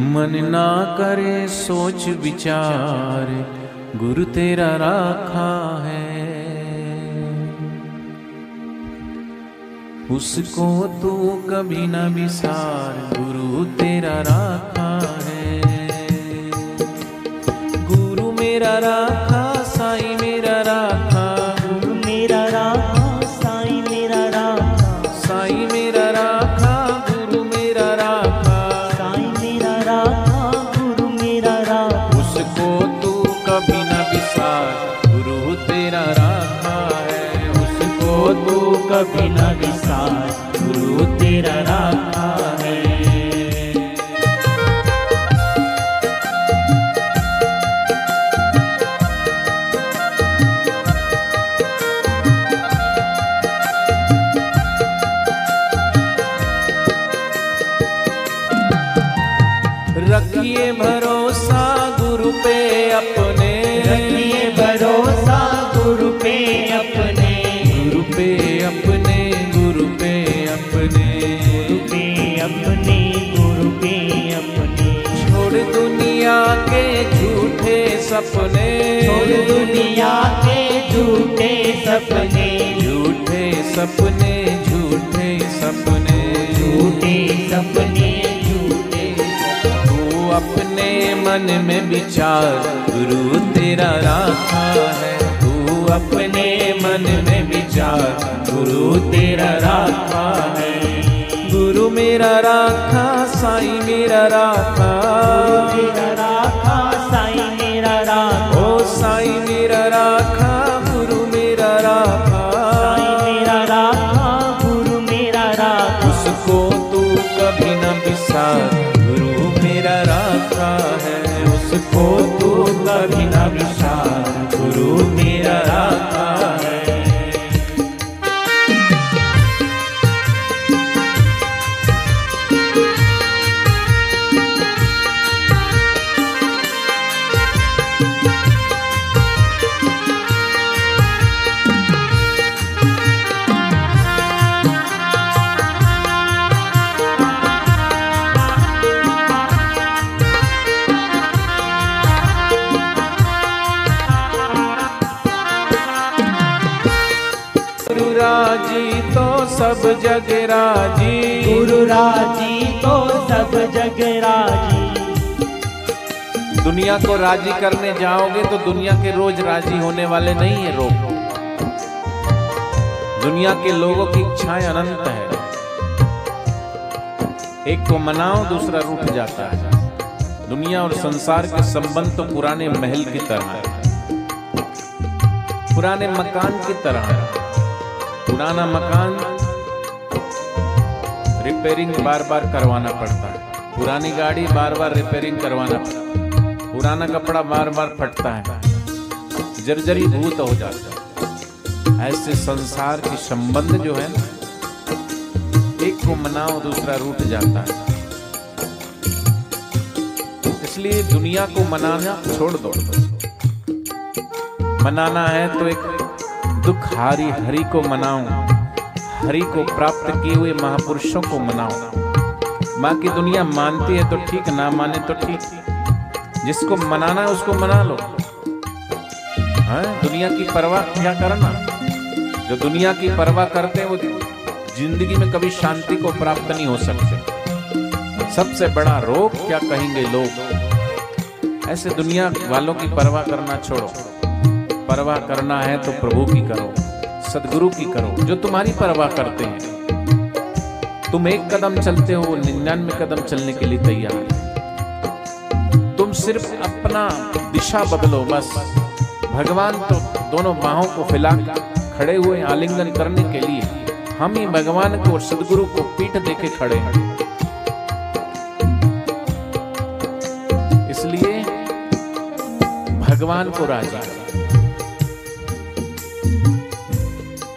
मन ना करे, सोच विचार, गुरु तेरा राखा है। उसको तू कभी ना विसार गुरु तेरा राखा है। गुरु मेरा राखा रखिए भरोसा गुरु पे अपने। रखिए भरोसा गुरु पे अपने। गुरु पे अपने गुरु पे अपने। गुरु पे अपने गुरु पे अपने। छोड़ दुनिया के झूठे सपने। छोड़ दुनिया के झूठे सपने। झूठे सपने। अपने मन में विचार, गुरु तेरा राखा है। तू अपने मन में विचार, गुरु तेरा राखा है। गुरु मेरा राखा, साईं मेरा राखा। उसको तू कभी न विशाल गुरु मेरा गुरु राज़ी तो सब जग राज़ी। गुरु राज़ी तो सब जग राज़ी। दुनिया को राज़ी करने जाओगे तो दुनिया के रोज राज़ी होने वाले नहीं है लोग। दुनिया के लोगों की इच्छाएँ अनंत है। एक को मनाओ दूसरा रुक जाता है। दुनिया और संसार के संबंध तो पुराने महल की तरह है। पुराने मकान की तरह है। पुराना मकान रिपेयरिंग बार बार करवाना पड़ता है। पुरानी गाड़ी बार बार रिपेयरिंग करवाना पड़ता है। पुराना कपड़ा बार बार फटता है। जर्जरी भूत हो जाता है। ऐसे संसार के संबंध जो है, एक को मनाओ, दूसरा रूठ जाता है। इसलिए दुनिया को मनाना छोड़ दो। मनाना है तो एक दुख हारी हरि को मनाओ हरि को प्राप्त किए हुए महापुरुषों को मनाओ माँ की दुनिया मानती है तो ठीक, ना माने तो ठीक। जिसको मनाना है उसको मना लो। हाँ दुनिया की परवाह क्या करना? जो दुनिया की परवाह करते हैं, वो ज़िंदगी में कभी शांति को प्राप्त नहीं हो सकते। सबसे बड़ा रोग क्या कहेंगे लोग? ऐसे दुनिया वालों की परवाह करना छोड़ो। परवाह करना है तो प्रभु की करो, सदगुरु की करो, जो तुम्हारी परवाह करते हैं। तुम एक कदम चलते हो निन्यानवे कदम चलने के लिए तैयार है। तुम सिर्फ़ अपना दिशा बदलो, बस। भगवान तो दोनों बाहों को फैला खड़े हुए आलिंगन करने के लिए। हम ही भगवान को और सदगुरु को पीठ देके खड़े हैं। इसलिए भगवान को राज़ी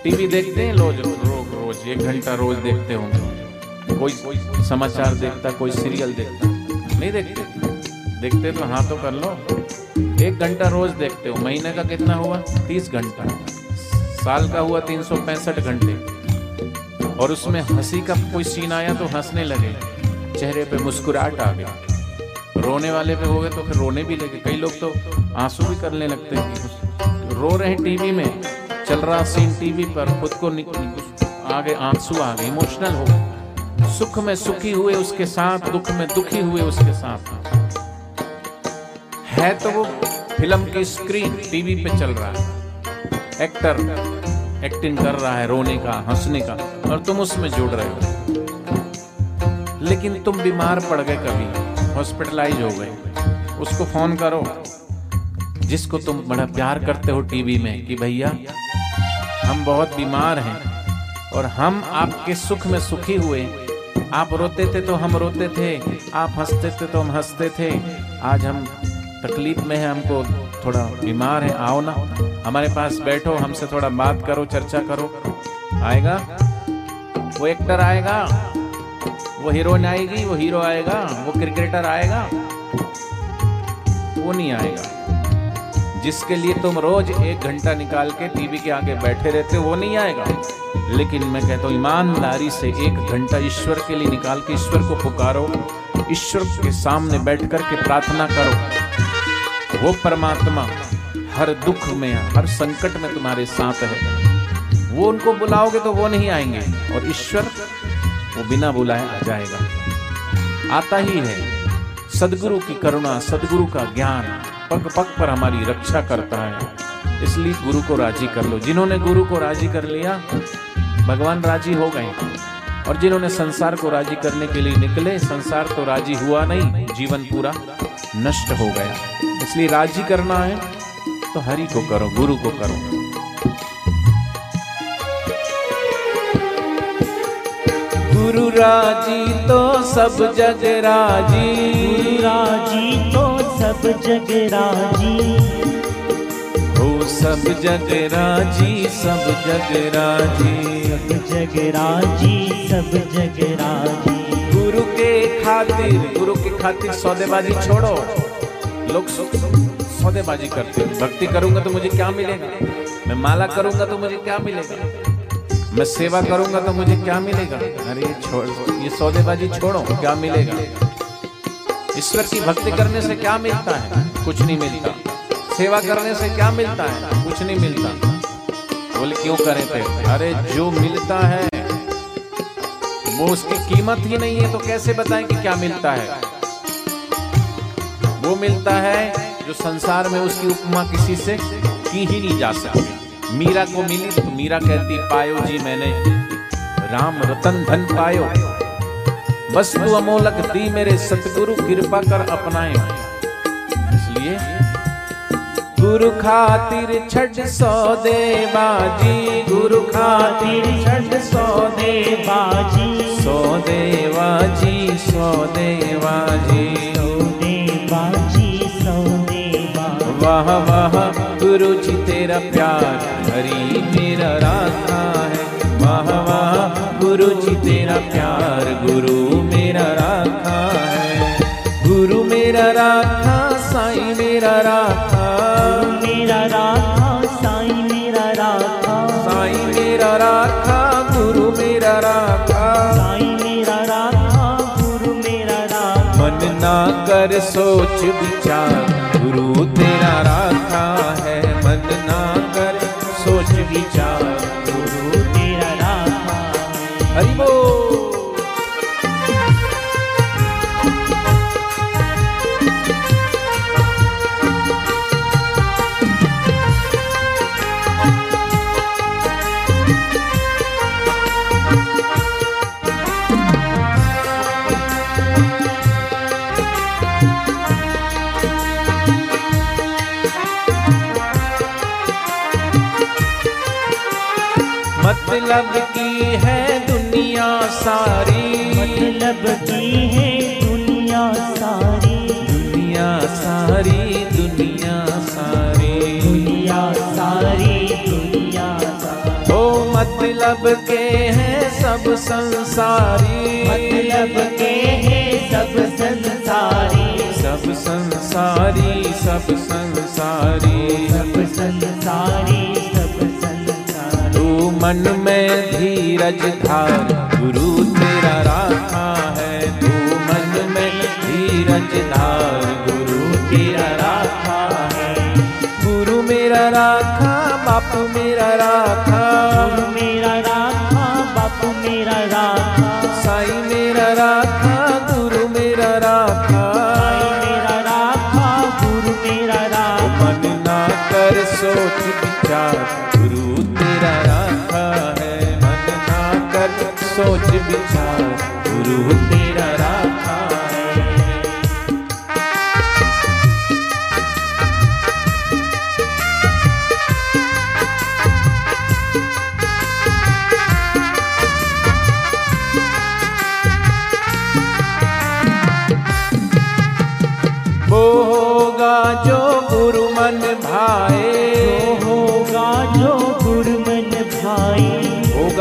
टीवी देखते हैं लोग रोज रोज एक घंटा रोज देखते होंगे। कोई समाचार देखता, कोई सीरियल देखता। नहीं देखते? देखते तो हाँ तो कर लो। एक घंटा रोज देखते हो। महीने का कितना हुआ? तीस घंटा। साल का हुआ तीन सौ पैंसठ घंटे। और उसमें हँसी का कोई सीन आया तो हंसने लगे। चेहरे पे मुस्कुराहट आ गई। रोने वाले पे हो गए तो फिर रोने भी लगे। कई लोग तो आँसू भी करने लगते हैं। रो रहे हैं टीवी में। चल रहा सीन टीवी पर, खुद को आगे आँसू आ गए इमोशनल हो सुख में सुखी हुए उसके साथ, दुख में दुखी हुए उसके साथ। है तो वो फ़िल्म की स्क्रीन टीवी पे चल रहा है। एक्टर एक्टिंग कर रहा है, रोने का, हंसने का, और तुम उसमें जुड़ रहे हो। लेकिन तुम बीमार पड़ गए कभी हॉस्पिटलाइज हो गए। उसको फ़ोन करो। जिसको तुम बड़ा प्यार करते हो टीवी में कि भैया हम बहुत बीमार हैं और हम आपके सुख में सुखी हुए। आप रोते थे तो हम रोते थे, आप हँसते थे तो हम हँसते थे। आज हम तकलीफ़ में है, हमको थोड़ा बीमार है। आओ ना, हमारे पास बैठो, हमसे थोड़ा बात करो, चर्चा करो। आएगा? वो एक्टर आएगा, वो हीरोइन आएगी, वो हीरो आएगा, वो क्रिकेटर आएगा, वो नहीं आएगा। जिसके लिए तुम रोज एक घंटा निकाल के टीवी के आगे बैठे रहते हो, वो नहीं आएगा। लेकिन मैं कहता हूँ, ईमानदारी से एक घंटा ईश्वर के लिए निकाल के ईश्वर को पुकारो, ईश्वर के सामने बैठ कर के प्रार्थना करो। वो परमात्मा हर दुख में, हर संकट में तुम्हारे साथ है। वो उनको बुलाओगे तो वो नहीं आएँगे, और ईश्वर वो बिना बुलाए आ जाएगा। आता ही है, सदगुरु की करुणा, सदगुरु का ज्ञान। पग पग पर हमारी रक्षा करता है। इसलिए गुरु को राज़ी कर लो। जिन्होंने गुरु को राज़ी कर लिया, भगवान राज़ी हो गए। और जिन्होंने संसार को राज़ी करने के लिए निकले, संसार तो राज़ी हुआ नहीं, जीवन पूरा नष्ट हो गया। इसलिए राज़ी करना है तो हरि को करो, गुरु को करो। गुरु राज़ी तो सब जग राज़ी। राज़ी तो सब जग राज़ी हो सब जग राज़ी सब जग राज़ी सब जग राज़ी सब जग राज़ी गुरु के खातिर गुरु के खातिर सौदेबाजी छोड़ो। लोग सौदेबाजी करते हैं। भक्ति करूँगा तो मुझे क्या मिलेगा? मैं माला करूँगा तो मुझे क्या मिलेगा? मैं सेवा करूँगा तो मुझे क्या मिलेगा? अरे छोड़ ये सौदेबाजी छोड़ो क्या मिलेगा? ईश्वर की भक्ति करने से क्या मिलता है? कुछ नहीं मिलता। सेवा करने से क्या मिलता है? कुछ नहीं मिलता। बोले, क्यों करें थे अरे, जो मिलता है, वो उसकी कीमत ही नहीं है तो कैसे बताएँ कि क्या मिलता है? वो मिलता है जो संसार में उसकी उपमा किसी से की ही नहीं जा सकती। मीरा को मिली तो मीरा कहती, पायो जी मैंने। राम रतन धन पायो। वस्तु अमोलक दी मेरे सतगुरु कृपा कर अपनाए। इसलिए गुरु खातिर छठ सौ दे बाजी गुरु खातिर छठ सौ दे बाजी सौ दे बाजी सौ दे बाजी वाह वाह गुरु जी तेरा प्यार हरी मेरा राखा है। वाह वाह गुरु जी तेरा प्यार गुरु मेरा राखा मेरा राखा साईं मेरा राखा साईं मेरा राखा गुरु मेरा राखा साईं मेरा राधा गुरु मेरा राखा मन ना कर सोच विचार गुरु तेरा मतलब की है दुनिया सारी। मतलब की है दुनिया सारी। दुनिया सारी दुनिया सारी। दुनिया सारी दुनिया सारी। ओ मतलब के हैं सब संसारी। मतलब के है सब संसारी। सब संसारी सब संसारी। सब संसारी। मन में धीरज धार गुरु तेरा राखा है, तू मन में धीरज धार गुरु तेरा राखा है। गुरु मेरा राखा, बापू मेरा राखा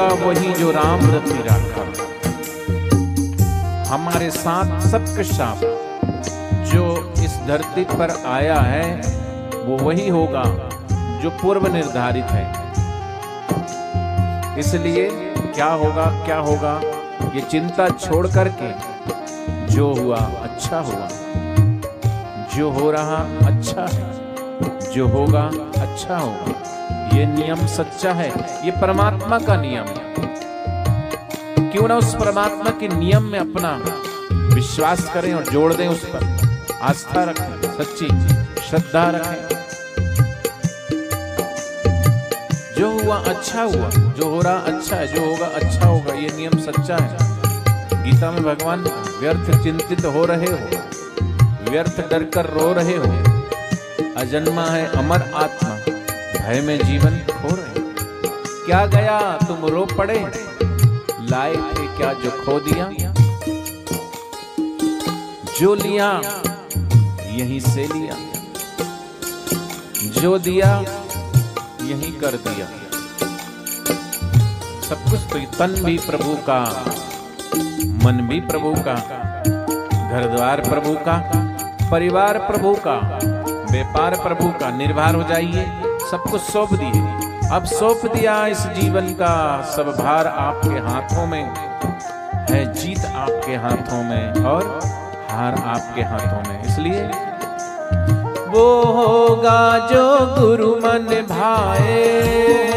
वही जो राम रति राखा। हमारे साथ सबके साथ जो इस धरती पर आया है, वो वही होगा जो पूर्व निर्धारित है। इसलिए क्या होगा क्या होगा, ये चिंता छोड़ करके जो हुआ अच्छा हुआ। जो हो रहा अच्छा है, जो होगा अच्छा होगा। ये नियम सच्चा है, ये परमात्मा का नियम। है क्यों ना उस परमात्मा के नियम में अपना विश्वास करें और जोड़ दें उस पर। आस्था रखें, सच्ची श्रद्धा रखें। जो हुआ अच्छा हुआ, जो हो रहा अच्छा है, जो होगा अच्छा होगा, ये नियम सच्चा है। गीता में भगवान व्यर्थ चिंतित हो रहे हो, व्यर्थ डर कर रो रहे हो। अजन्मा है, अमर आत्मा भय में जीवन खो रहे क्या गया तुम रो पड़े? लाए थे क्या जो खो दिया? जो लिया, यहीं से लिया। जो दिया, यहीं कर दिया। सब कुछ तो तन भी प्रभु का, मन भी प्रभु का घर द्वार प्रभु का, परिवार प्रभु का, व्यापार प्रभु का निर्भर हो जाइए। सब कुछ सौंप दिए। अब सौंप दिया इस जीवन का सब भार आपके हाथों में है जीत आपके हाथों में और हार आपके हाथों में। इसलिए वो होगा जो गुरु मन भाए।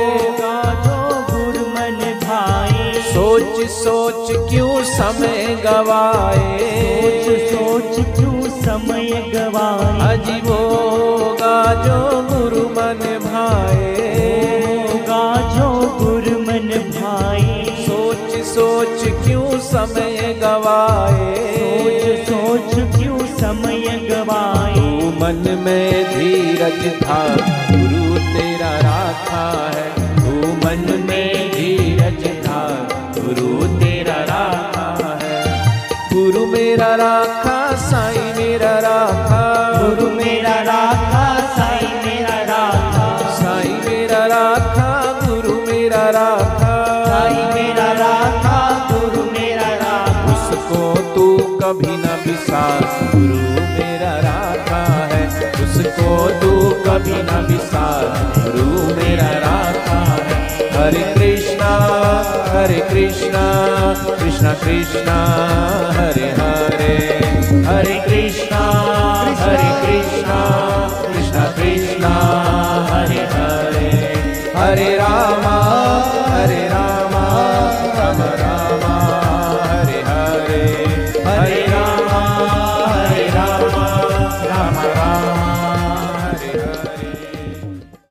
होगा जो गुरु मन भाई सोच सोच क्यों समय गवाए? सोच सोच क्यों समय गवाए? अजी गवाए। सोच सोच क्यों समय गवाए? तू मन में धीरज था गुरु तेरा राखा है। तू मन में धीरज था गुरु तेरा राखा है। गुरु मेरा राखा कभी न गुरु मेरा राखा हरे कृष्णा हरे कृष्णा कृष्णा कृष्णा, हरे हरे। हरे कृष्णा हरे कृष्णा कृष्णा कृष्णा, हरे हरे। हरे रामा हरे रामा, राम, रामा।